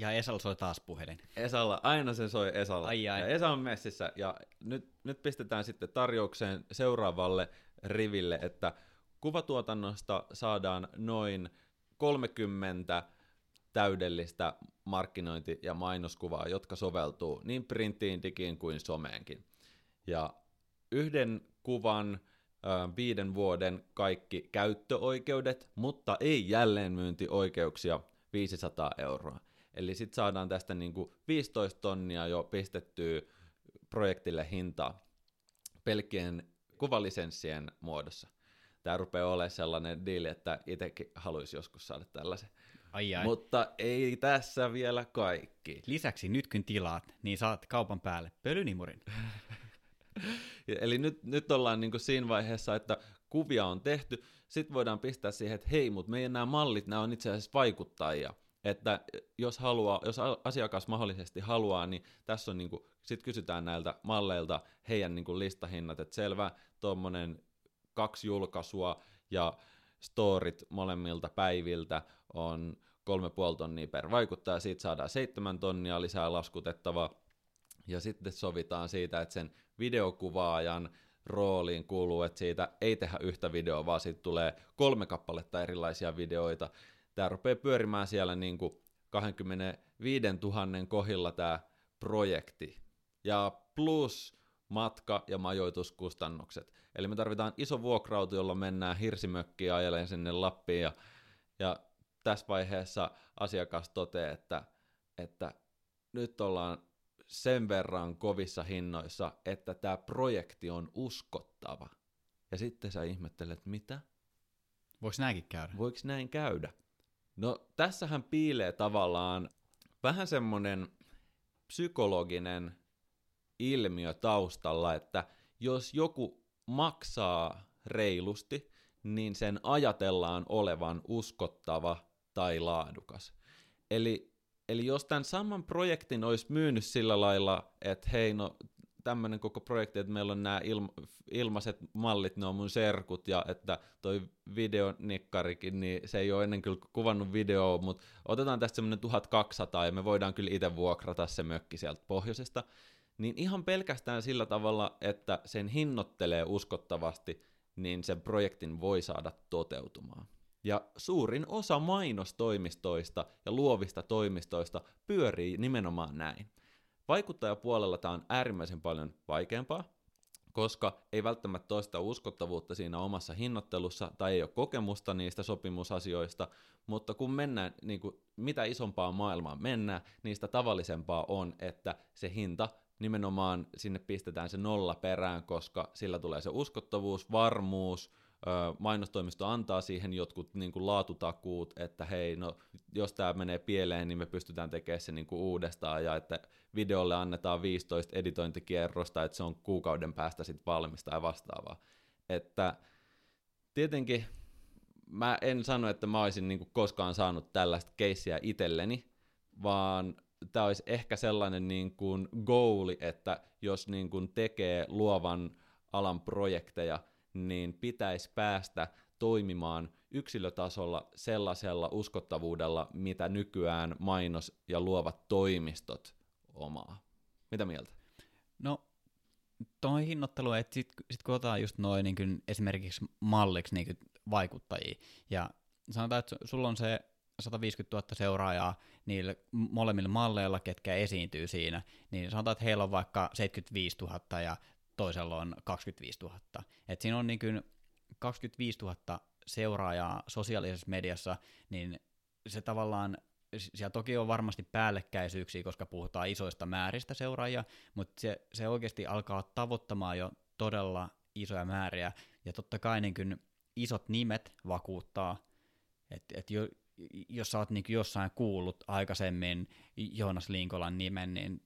Ja Esalla soi taas puhelin. Esalla, aina se soi Esalla. Ai, ai. Ja Esa on messissä, ja nyt, nyt pistetään sitten tarjoukseen seuraavalle riville, että kuvatuotannosta saadaan noin 30 täydellistä markkinointi- ja mainoskuvaa, jotka soveltuu niin printtiin, digiin kuin someenkin. Ja yhden kuvan viiden vuoden kaikki käyttöoikeudet, mutta ei jälleenmyyntioikeuksia 500 euroa. Eli sitten saadaan tästä niinku 15 tonnia jo pistettyä projektille hintaa pelkkien kuvalisenssien muodossa tämä rupeaa olemaan sellainen diili, että itsekin haluaisi joskus saada tällaisen. Ai ai. Mutta ei tässä vielä kaikki. Lisäksi nyt kun tilaat, niin saat kaupan päälle pölynimurin. Eli nyt, nyt ollaan niin kuin siinä vaiheessa, että kuvia on tehty, sitten voidaan pistää siihen, että hei, mutta meidän nämä mallit, nämä on itse asiassa vaikuttajia. Että jos, haluaa, jos asiakas mahdollisesti haluaa, niin tässä on niin kuin, sit kysytään näiltä malleilta heidän niin listahinnat, että selvä, tuommoinen kaksi julkaisua ja storit molemmilta päiviltä on kolme puoli tonnia per vaikuttaja, siitä saadaan seitsemän tonnia lisää laskutettavaa, ja sitten sovitaan siitä, että sen videokuvaajan rooliin kuuluu, että siitä ei tehdä yhtä videoa, vaan siitä tulee kolme kappaletta erilaisia videoita. Tämä rupeaa pyörimään siellä niin kuin 25 000 kohdilla tämä projekti. Ja plus matka- ja majoituskustannukset. Eli me tarvitaan iso vuokrautu, jolla mennään hirsimökkiä ajeleen sinne Lappiin, ja, ja tässä vaiheessa asiakas toteaa, että, että nyt ollaan sen verran kovissa hinnoissa, että tämä projekti on uskottava. Ja sitten sä ihmettelet, mitä? Voiko näinkin käydä? Voiko näin käydä? No tässähän piilee tavallaan vähän semmoinen psykologinen ilmiö taustalla, että jos joku maksaa reilusti, niin sen ajatellaan olevan uskottava tai laadukas. Eli, eli jos tämän saman projektin olisi myynyt sillä lailla, että hei, no tämmöinen koko projekti, että meillä on nämä ilma, ilmaiset mallit, ne on mun serkut, ja että toi videonikkarikin, niin se ei ole ennen kyllä kuvannut videoa, mutta otetaan tästä semmoinen 1200, ja me voidaan kyllä itse vuokrata se mökki sieltä pohjoisesta, niin ihan pelkästään sillä tavalla, että sen hinnoittelee uskottavasti, niin sen projektin voi saada toteutumaan. Ja suurin osa mainostoimistoista ja luovista toimistoista pyörii nimenomaan näin. Vaikuttajapuolella tämä on äärimmäisen paljon vaikeampaa, koska ei välttämättä toista uskottavuutta siinä omassa hinnoittelussa tai ei ole kokemusta niistä sopimusasioista, mutta kun mennään, niin kuin, mitä isompaa maailmaa mennään, niistä tavallisempaa on, että se hinta nimenomaan sinne pistetään se nolla perään, koska sillä tulee se uskottavuus, varmuus, mainostoimisto antaa siihen jotkut niin kuin laatutakuut, että hei, no jos tämä menee pieleen, niin me pystytään tekemään se niin kuin uudestaan, ja että videolle annetaan 15 editointikierrosta, että se on kuukauden päästä sitten valmista ja vastaavaa. Että tietenkin mä en sano, että mä olisin niin kuin koskaan saanut tällaista keissiä itselleni, vaan tämä olisi ehkä sellainen niin kuin goali, että jos niin kuin tekee luovan alan projekteja, niin pitäisi päästä toimimaan yksilötasolla sellaisella uskottavuudella, mitä nykyään mainos- ja luovat toimistot omaa. Mitä mieltä? No, tuohon hinnoitteluun, että sitten sit kun otetaan just noin niin esimerkiksi malliksi niin vaikuttajia, ja sanotaan, että sulla on se 150 000 seuraajaa niille molemmille malleilla, ketkä esiintyy siinä, niin sanotaan, että heillä on vaikka 75 000 ja toisella on 25 000. Et siinä on niin kuin 25 000 seuraajaa sosiaalisessa mediassa, niin se tavallaan, siellä toki on varmasti päällekkäisyyksiä, koska puhutaan isoista määristä seuraajia, mutta se, se oikeasti alkaa tavoittamaan jo todella isoja määriä, ja totta kai niin kuin isot nimet vakuuttaa, että et jo, jos sä oot niin jossain kuullut aikaisemmin Joonas Linkolan nimen, niin,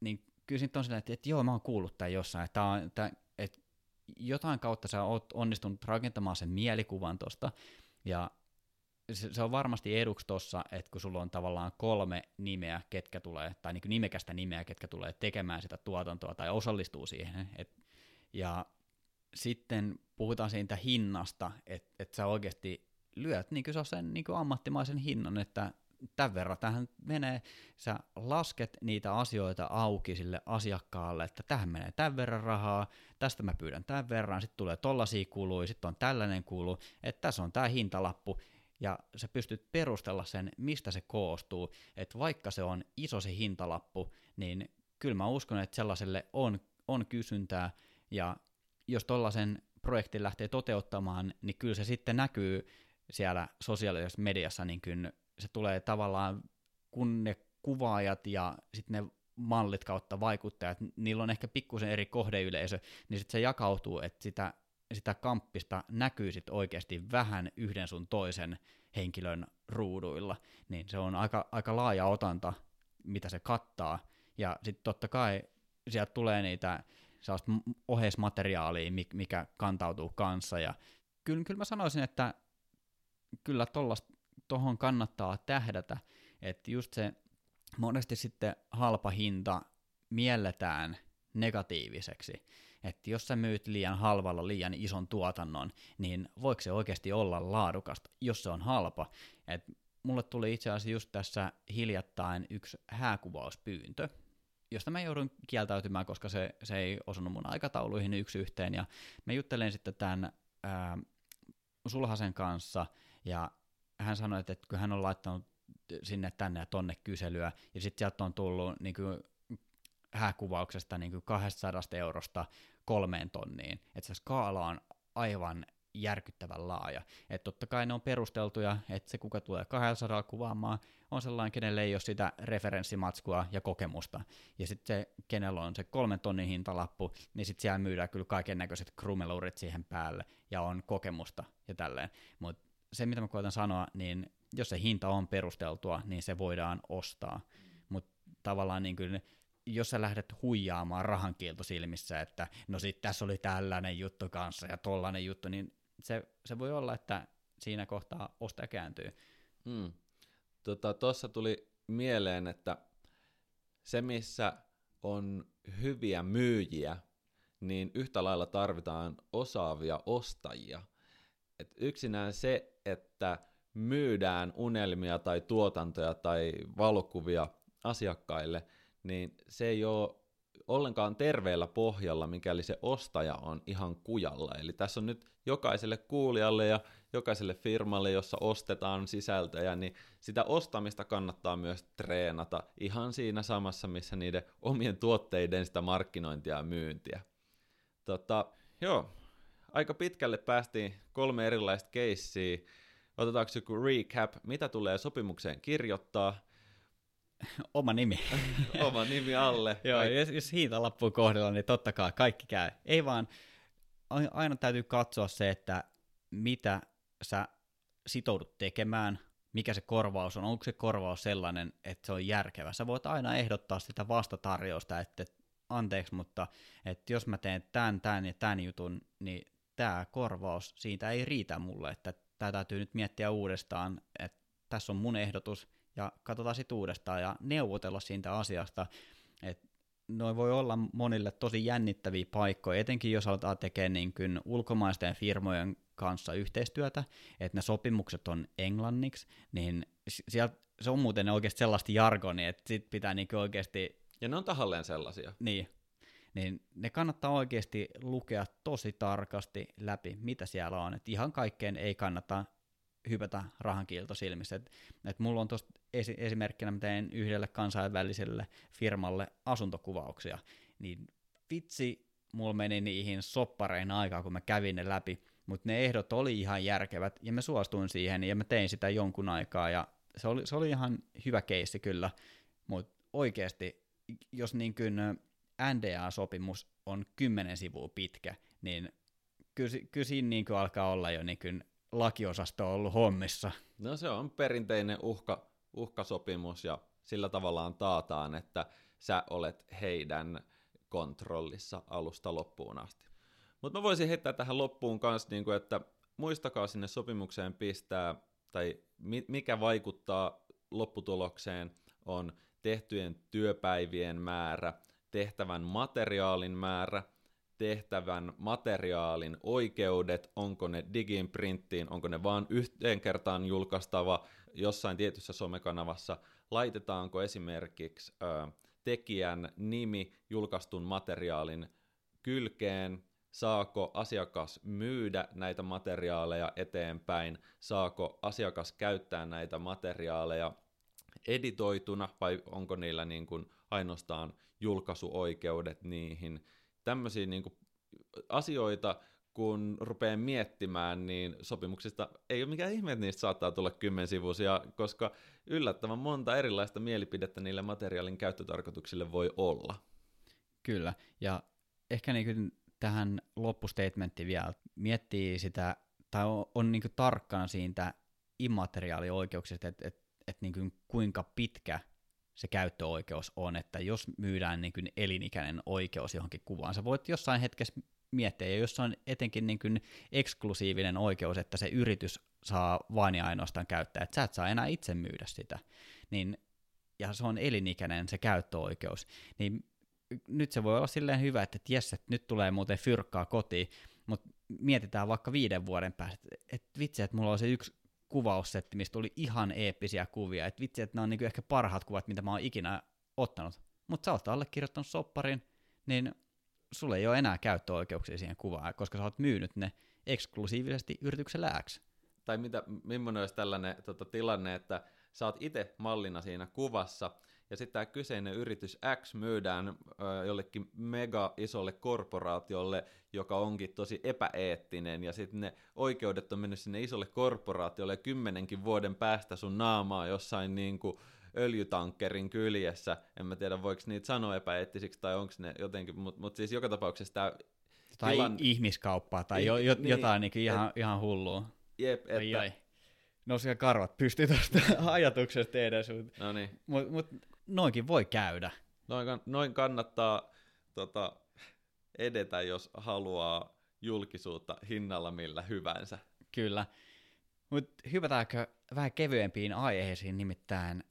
niin kyllä siinä on sellainen, että, että joo, mä oon kuullut tämän jossain, että, on, että, jotain kautta sä oot onnistunut rakentamaan sen mielikuvan tosta, ja se, se on varmasti eduksi tossa, että kun sulla on tavallaan kolme nimeä, ketkä tulee, tai niin nimekästä nimeä, ketkä tulee tekemään sitä tuotantoa tai osallistuu siihen, et, ja sitten puhutaan siitä hinnasta, että et sä oikeasti lyöt niin sen niin ammattimaisen hinnan, että tämän verran. Tähän menee, sä lasket niitä asioita auki sille asiakkaalle, että tähän menee tämän verran rahaa, tästä mä pyydän tämän verran, sitten tulee tollaisia kuluja, sitten on tällainen kulu, että tässä on tämä hintalappu, ja sä pystyt perustella sen, mistä se koostuu, että vaikka se on iso se hintalappu, niin kyllä mä uskon, että sellaiselle on, on kysyntää, ja jos tollaisen projektin lähtee toteuttamaan, niin kyllä se sitten näkyy siellä sosiaalisessa mediassa, niin kyllä se tulee tavallaan, kun ne kuvaajat ja sitten ne mallit kautta vaikuttajat, niillä on ehkä pikkusen eri kohdeyleisö, niin sitten se jakautuu, että sitä, sitä kamppista näkyy sitten oikeasti vähän yhden sun toisen henkilön ruuduilla, niin se on aika, aika laaja otanta, mitä se kattaa, ja sitten totta kai sieltä tulee niitä sellaista oheismateriaalia, mikä kantautuu kanssa, ja kyllä, kyllä mä sanoisin, että kyllä tuohon kannattaa tähdätä, että just se monesti sitten halpa hinta mielletään negatiiviseksi, että jos sä myyt liian halvalla liian ison tuotannon, niin voiko se oikeasti olla laadukasta, jos se on halpa. Et mulle tuli itse asiassa just tässä hiljattain yksi hääkuvauspyyntö, josta mä joudun kieltäytymään, koska se, se ei osunut mun aikatauluihin yksi yhteen, ja mä juttelen sitten tämän ää, Sulhasen kanssa, ja hän sanoi, että kun hän on laittanut sinne tänne ja tonne kyselyä, ja sitten sieltä on tullut niin kuin, hääkuvauksesta niin kuin 200 eurosta kolmeen tonniin, että se skaala on aivan järkyttävän laaja. Että totta kai ne on perusteltuja, että se kuka tulee 200 kuvaamaan on sellainen, kenelle ei ole sitä referenssimatskua ja kokemusta. Ja sitten se, kenellä on se kolmen tonnin hintalappu, niin sitten siellä myydään kyllä kaiken näköiset krumeluurit siihen päälle ja on kokemusta ja tälleen. Mutta se, mitä mä koitan sanoa, niin jos se hinta on perusteltua, niin se voidaan ostaa. Mutta tavallaan niin kuin, jos sä lähdet huijaamaan rahankielto silmissä, että no sit tässä oli tällainen juttu kanssa ja tollainen juttu, niin se, se voi olla, että siinä kohtaa ostaja kääntyy. Hmm. Tuossa tota, tuli mieleen, että se missä on hyviä myyjiä, niin yhtä lailla tarvitaan osaavia ostajia. Et yksinään se, että myydään unelmia tai tuotantoja tai valokuvia asiakkaille, niin se ei ole ollenkaan terveellä pohjalla, mikäli se ostaja on ihan kujalla. Eli tässä on nyt jokaiselle kuulijalle ja jokaiselle firmalle, jossa ostetaan sisältöjä, niin sitä ostamista kannattaa myös treenata ihan siinä samassa, missä niiden omien tuotteiden sitä markkinointia ja myyntiä. Tota, joo, aika pitkälle päästiin kolme erilaista keissiä. Otetaanko joku recap, mitä tulee sopimukseen kirjoittaa? Oma nimi. Oma nimi alle. Joo, jos, jos lappuun kohdella, niin totta kai kaikki käy. Ei vaan, aina täytyy katsoa se, että mitä sä sitoudut tekemään, mikä se korvaus on, onko se korvaus sellainen, että se on järkevä. Sä voit aina ehdottaa sitä vastatarjousta, että anteeksi, mutta että jos mä teen tämän, tämän ja tämän jutun, niin tämä korvaus siitä ei riitä mulle, että tämä täytyy nyt miettiä uudestaan, että tässä on mun ehdotus, ja katsotaan sitten uudestaan ja neuvotella siitä asiasta, että noi voi olla monille tosi jännittäviä paikkoja, etenkin jos aletaan tekemään niin kuin ulkomaisten firmojen kanssa yhteistyötä, että ne sopimukset on englanniksi, niin sieltä se on muuten oikeasti sellaista jargonia, että sit pitää niin oikeasti... Ja ne on tahalleen sellaisia. Niin, niin ne kannattaa oikeasti lukea tosi tarkasti läpi, mitä siellä on. Et ihan kaikkeen ei kannata hypätä rahankiilto silmissä. Et, et mulla on tuosta esi- esimerkkinä, mä teen yhdelle kansainväliselle firmalle asuntokuvauksia, niin vitsi, mulla meni niihin sopparein aikaa, kun mä kävin ne läpi, mutta ne ehdot oli ihan järkevät, ja mä suostuin siihen, ja mä tein sitä jonkun aikaa, ja se oli, se oli ihan hyvä keissi kyllä, mutta oikeasti, jos niin kuin NDA-sopimus on kymmenen sivua pitkä, niin kyllä, kyllä siinä niin kuin alkaa olla jo niin kuin lakiosasto ollut hommissa. No se on perinteinen uhka, uhkasopimus ja sillä tavallaan taataan, että sä olet heidän kontrollissa alusta loppuun asti. Mutta mä voisin heittää tähän loppuun kanssa, niin kuin, että muistakaa sinne sopimukseen pistää, tai mikä vaikuttaa lopputulokseen, on tehtyjen työpäivien määrä, tehtävän materiaalin määrä, tehtävän materiaalin oikeudet, onko ne digin printtiin, onko ne vaan yhteen kertaan julkaistava jossain tietyssä somekanavassa, laitetaanko esimerkiksi ö, tekijän nimi julkaistun materiaalin kylkeen, saako asiakas myydä näitä materiaaleja eteenpäin, saako asiakas käyttää näitä materiaaleja editoituna vai onko niillä niin kuin ainoastaan julkaisuoikeudet niihin. Tämmöisiä niin kuin asioita, kun rupeaa miettimään, niin sopimuksista ei ole mikään ihme, että niistä saattaa tulla kymmensivuisia, koska yllättävän monta erilaista mielipidettä niille materiaalin käyttötarkoituksille voi olla. Kyllä, ja ehkä niin tähän loppustatementtiin vielä miettii sitä, tai on, on niin tarkkana siitä immateriaalioikeuksista, että et, et niin kuinka pitkä se käyttöoikeus on, että jos myydään niin kuin elinikäinen oikeus johonkin kuvaan, sä voit jossain hetkessä miettiä, ja jos on etenkin niin kuin eksklusiivinen oikeus, että se yritys saa vain ja ainoastaan käyttää, että sä et saa enää itse myydä sitä, niin, ja se on elinikäinen se käyttöoikeus, niin nyt se voi olla silleen hyvä, että jes, että nyt tulee muuten fyrkkaa kotiin, mutta mietitään vaikka viiden vuoden päästä, että vitsi, että mulla on se yksi kuvaussetti, mistä tuli ihan eeppisiä kuvia, että vitsi, että ne on niinku ehkä parhaat kuvat, mitä mä oon ikinä ottanut. Mutta sä oot allekirjoittanut sopparin, niin sulle ei ole enää käyttöoikeuksia siihen kuvaan, koska sä oot myynyt ne eksklusiivisesti yrityksellä X. Tai mitä, millainen olisi tällainen tota, tilanne, että sä oot itse mallina siinä kuvassa, ja sitten tämä kyseinen yritys X myydään jollekin mega isolle korporaatiolle, joka onkin tosi epäeettinen, ja sitten ne oikeudet on mennyt sinne isolle korporaatiolle, ja kymmenenkin vuoden päästä sun naamaa jossain niin kuin öljytankkerin kyljessä, en mä tiedä voiko niitä sanoa epäeettisiksi tai onko ne jotenkin, mutta mut siis joka tapauksessa tämä tai tilan... ihmiskauppaa tai jo, jo, niin, jotain niin, ihan, et, ihan hullua. Jep, että... Ai, ai. No siellä karvat pystyy tuosta ajatuksesta edes, mutta no niin. mut, mut, noinkin voi käydä. Noin, noin kannattaa tota, edetä, jos haluaa julkisuutta hinnalla millä hyvänsä. Kyllä. Mutta hypätäänkö vähän kevyempiin aiheisiin, nimittäin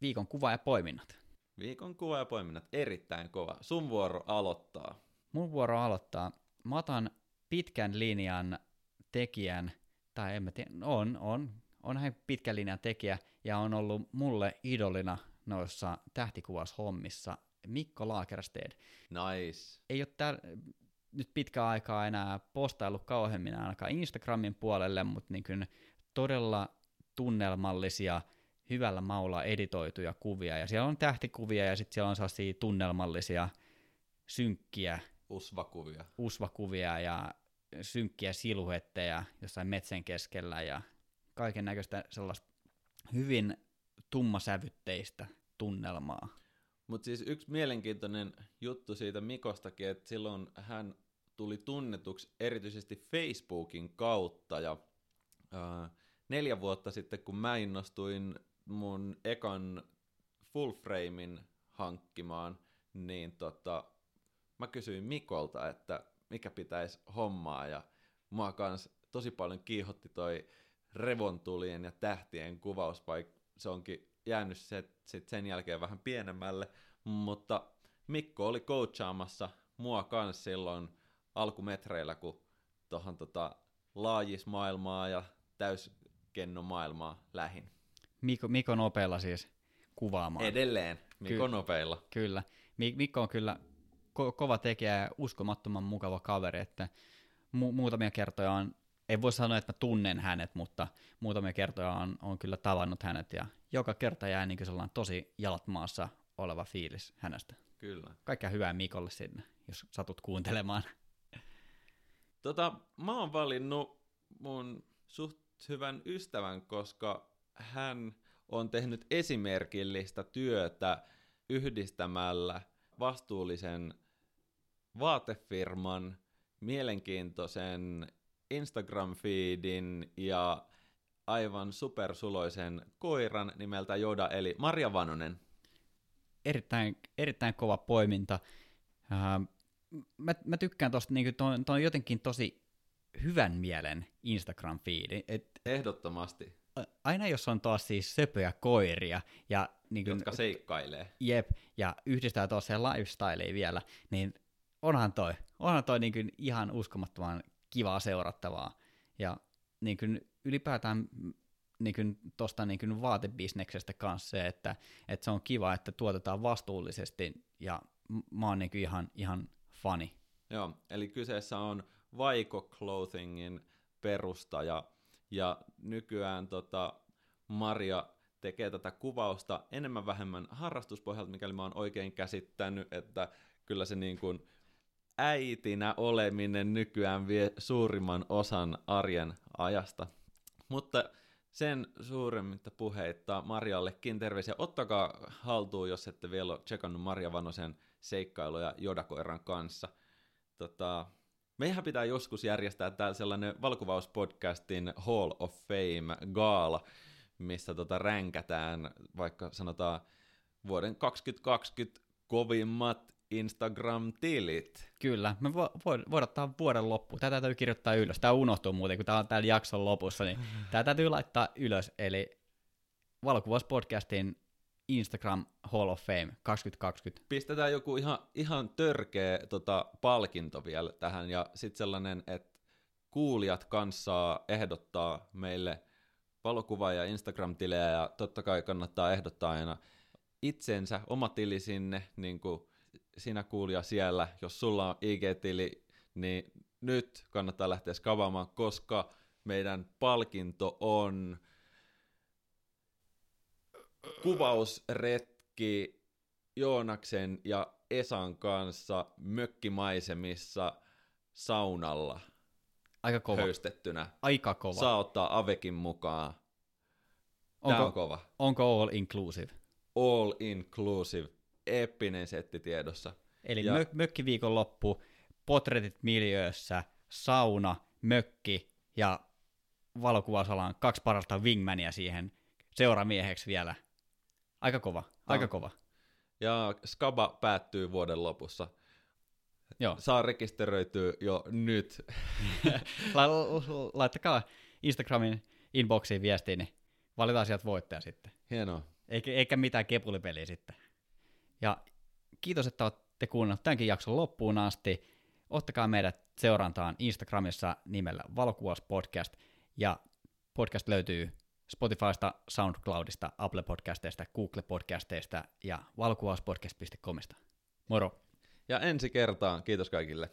viikon kuva ja poiminnat. Viikon kuva ja poiminnat, erittäin kova. Sun vuoro aloittaa. Mun vuoro aloittaa. Mä otan pitkän linjan tekijän, tai en mä tiedä, on, on, on hän pitkän linjan tekijä, ja on ollut mulle idolina noissa tähtikuvaushommissa Mikko Lagerstedt. Nice. Ei ole täällä nyt pitkä aikaa enää postaillut kauheammin ainakaan Instagramin puolelle, mutta niin todella tunnelmallisia – hyvällä maulla editoituja kuvia, ja siellä on tähtikuvia, ja sitten siellä on sellaisia tunnelmallisia, synkkiä usvakuvia, usvakuvia ja synkkiä siluetteja jossain metsän keskellä, ja kaiken näköistä sellaista hyvin tummasävytteistä tunnelmaa. Mutta siis yksi mielenkiintoinen juttu siitä Mikostakin, että silloin hän tuli tunnetuksi erityisesti Facebookin kautta, ja äh, neljä vuotta sitten, kun mä innostuin mun ekan full framein hankkimaan, niin tota, mä kysyin Mikolta, että mikä pitäisi hommaa, ja mua kans tosi paljon kiihotti toi revontulien ja tähtien kuvaus, vaikka se onkin jäänyt se, sit sen jälkeen vähän pienemmälle, mutta Mikko oli coachaamassa mua kanssa silloin alkumetreillä, kun tuohon tota laajismaailmaa ja täyskennomaailmaa lähin. Mikko, Mikko nopeilla siis kuvaamaan. Edelleen, Mikko Ky- nopeilla. Kyllä. Mik- Mikko on kyllä ko- kova tekijä ja uskomattoman mukava kaveri, että mu- muutamia kertoja on, ei voi sanoa, että mä tunnen hänet, mutta muutamia kertoja on, on kyllä tavannut hänet ja joka kerta jää niin sellainen tosi jalat maassa oleva fiilis hänestä. Kyllä. Kaikkea hyvää Mikolle sinne, jos satut kuuntelemaan. Tota, mä oon valinnut mun suht hyvän ystävän, koska hän on tehnyt esimerkillistä työtä yhdistämällä vastuullisen vaatefirman, mielenkiintoisen Instagram-feedin ja aivan supersuloisen koiran nimeltä Joda, eli Marja Vanonen. Erittäin, erittäin kova poiminta. Ää, mä, mä tykkään tosta, niin toi on jotenkin tosi hyvän mielen Instagram-fiidi. Et Ehdottomasti, aina jos on taas siis söpöjä koiria, ja niin kuin, jotka seikkailee. jep, ja yhdistää tuossa lifestylea vielä, niin onhan toi, onhan toi niin kuin ihan uskomattoman kivaa seurattavaa. Ja niin kuin ylipäätään niin kuin tosta niin kuin vaatebisneksestä kanssa se, että, että se on kiva, että tuotetaan vastuullisesti, ja mä oon niin kuin ihan, ihan fani. Joo, eli kyseessä on Vaiko Clothingin perustaja, ja nykyään tota, Maria tekee tätä kuvausta enemmän vähemmän harrastuspohjalta, mikäli mä oon oikein käsittänyt, että kyllä se niin kuin äitinä oleminen nykyään vie suurimman osan arjen ajasta. Mutta sen suuremmitta puheitta Marjallekin terveisiä. Ottakaa haltuun, jos ette vielä ole tsekannut Marja Vanosen seikkailuja Jodakoiran kanssa. Tota, Meidän pitää joskus järjestää täällä sellainen valokuvauspodcastin Hall of Fame gaala, missä tota ränkätään vaikka sanotaan vuoden 2020 kovimmat Instagram-tilit. Kyllä, me vo, vo, voidaan ottaa vuoden loppu. Tätä täytyy kirjoittaa ylös. Tämä unohtuu muuten, kun tämä on täällä jakson lopussa, niin tämä täytyy laittaa ylös. Eli valokuvauspodcastin Instagram Hall of Fame 2020. Pistetään joku ihan, ihan törkeä tota, palkinto vielä tähän, ja sitten sellainen, että kuulijat kanssa ehdottaa meille valokuva- ja Instagram-tilejä, ja totta kai kannattaa ehdottaa aina itsensä, oma tili sinne, niin kuin sinä kuulija siellä, jos sulla on IG-tili, niin nyt kannattaa lähteä skavaamaan, koska meidän palkinto on kuvausretki Joonaksen ja Esan kanssa mökkimaisemissa saunalla Aika kova. höystettynä. Aika kova. Saa ottaa Avekin mukaan. Onko, on kova. onko all inclusive? All inclusive. Eeppinen setti tiedossa. Eli Ja- mö, mökkiviikon loppu, potretit miljöössä, sauna, mökki ja valokuvausalan kaksi parasta wingmania siihen seuramieheksi vielä. Aika kova, aika On. kova. Ja Skaba päättyy vuoden lopussa. Joo. Saa rekisteröityä jo nyt. La- la- laittakaa Instagramin inboxiin viestiin, niin valitaan sieltä voittaja sitten. Hienoa. Eikä, eikä mitään kepulipeliä sitten. Ja kiitos, että olette kuunnelleet tämänkin jakson loppuun asti. Ottakaa meidät seurantaan Instagramissa nimellä Valokuvauspodcast. Ja podcast löytyy Spotifysta, SoundCloudista, Apple Podcasteista, Google Podcasteista ja valokuvauspodcast.comista. Moro! Ja ensi kertaan. Kiitos kaikille.